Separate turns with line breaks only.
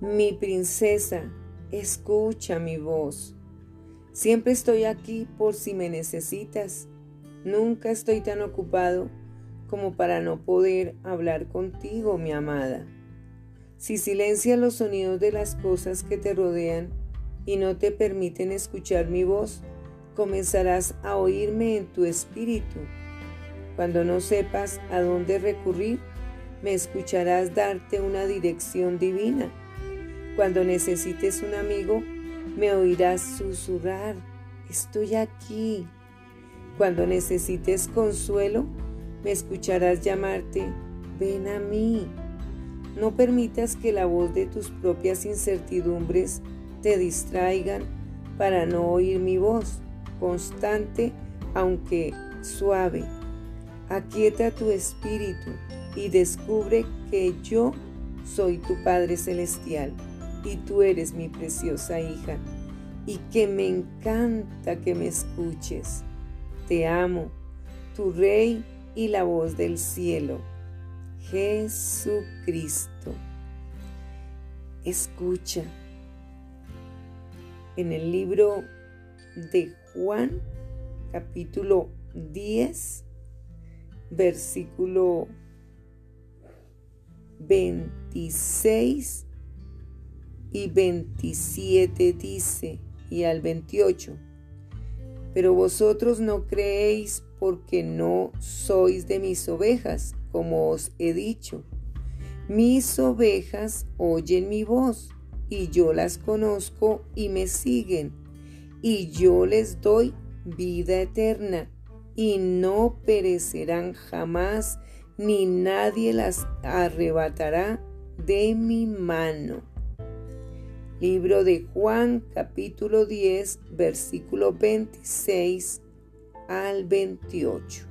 Mi princesa, escucha mi voz. Siempre estoy aquí por si me necesitas. Nunca estoy tan ocupado como para no poder hablar contigo, mi amada. Si silencias los sonidos de las cosas que te rodean y no te permiten escuchar mi voz, comenzarás a oírme en tu espíritu. Cuando no sepas a dónde recurrir, me escucharás darte una dirección divina. Cuando necesites un amigo, me oirás susurrar, estoy aquí. Cuando necesites consuelo, me escucharás llamarte, ven a mí. No permitas que la voz de tus propias incertidumbres te distraigan para no oír mi voz, constante aunque suave. Aquieta tu espíritu y descubre que yo soy tu Padre Celestial y tú eres mi preciosa hija y que me encanta que me escuches. Te amo, tu Rey y la voz del cielo, Jesucristo. Escucha. En el libro de Juan, capítulo 10, versículo 26 y 27 dice, y al 28, pero vosotros no creéis porque no sois de mis ovejas, como os he dicho. Mis ovejas oyen mi voz, y yo las conozco y me siguen, y yo les doy vida eterna, y no perecerán jamás, ni nadie las arrebatará de mi mano. Libro de Juan capítulo 10 versículo 26 al 28.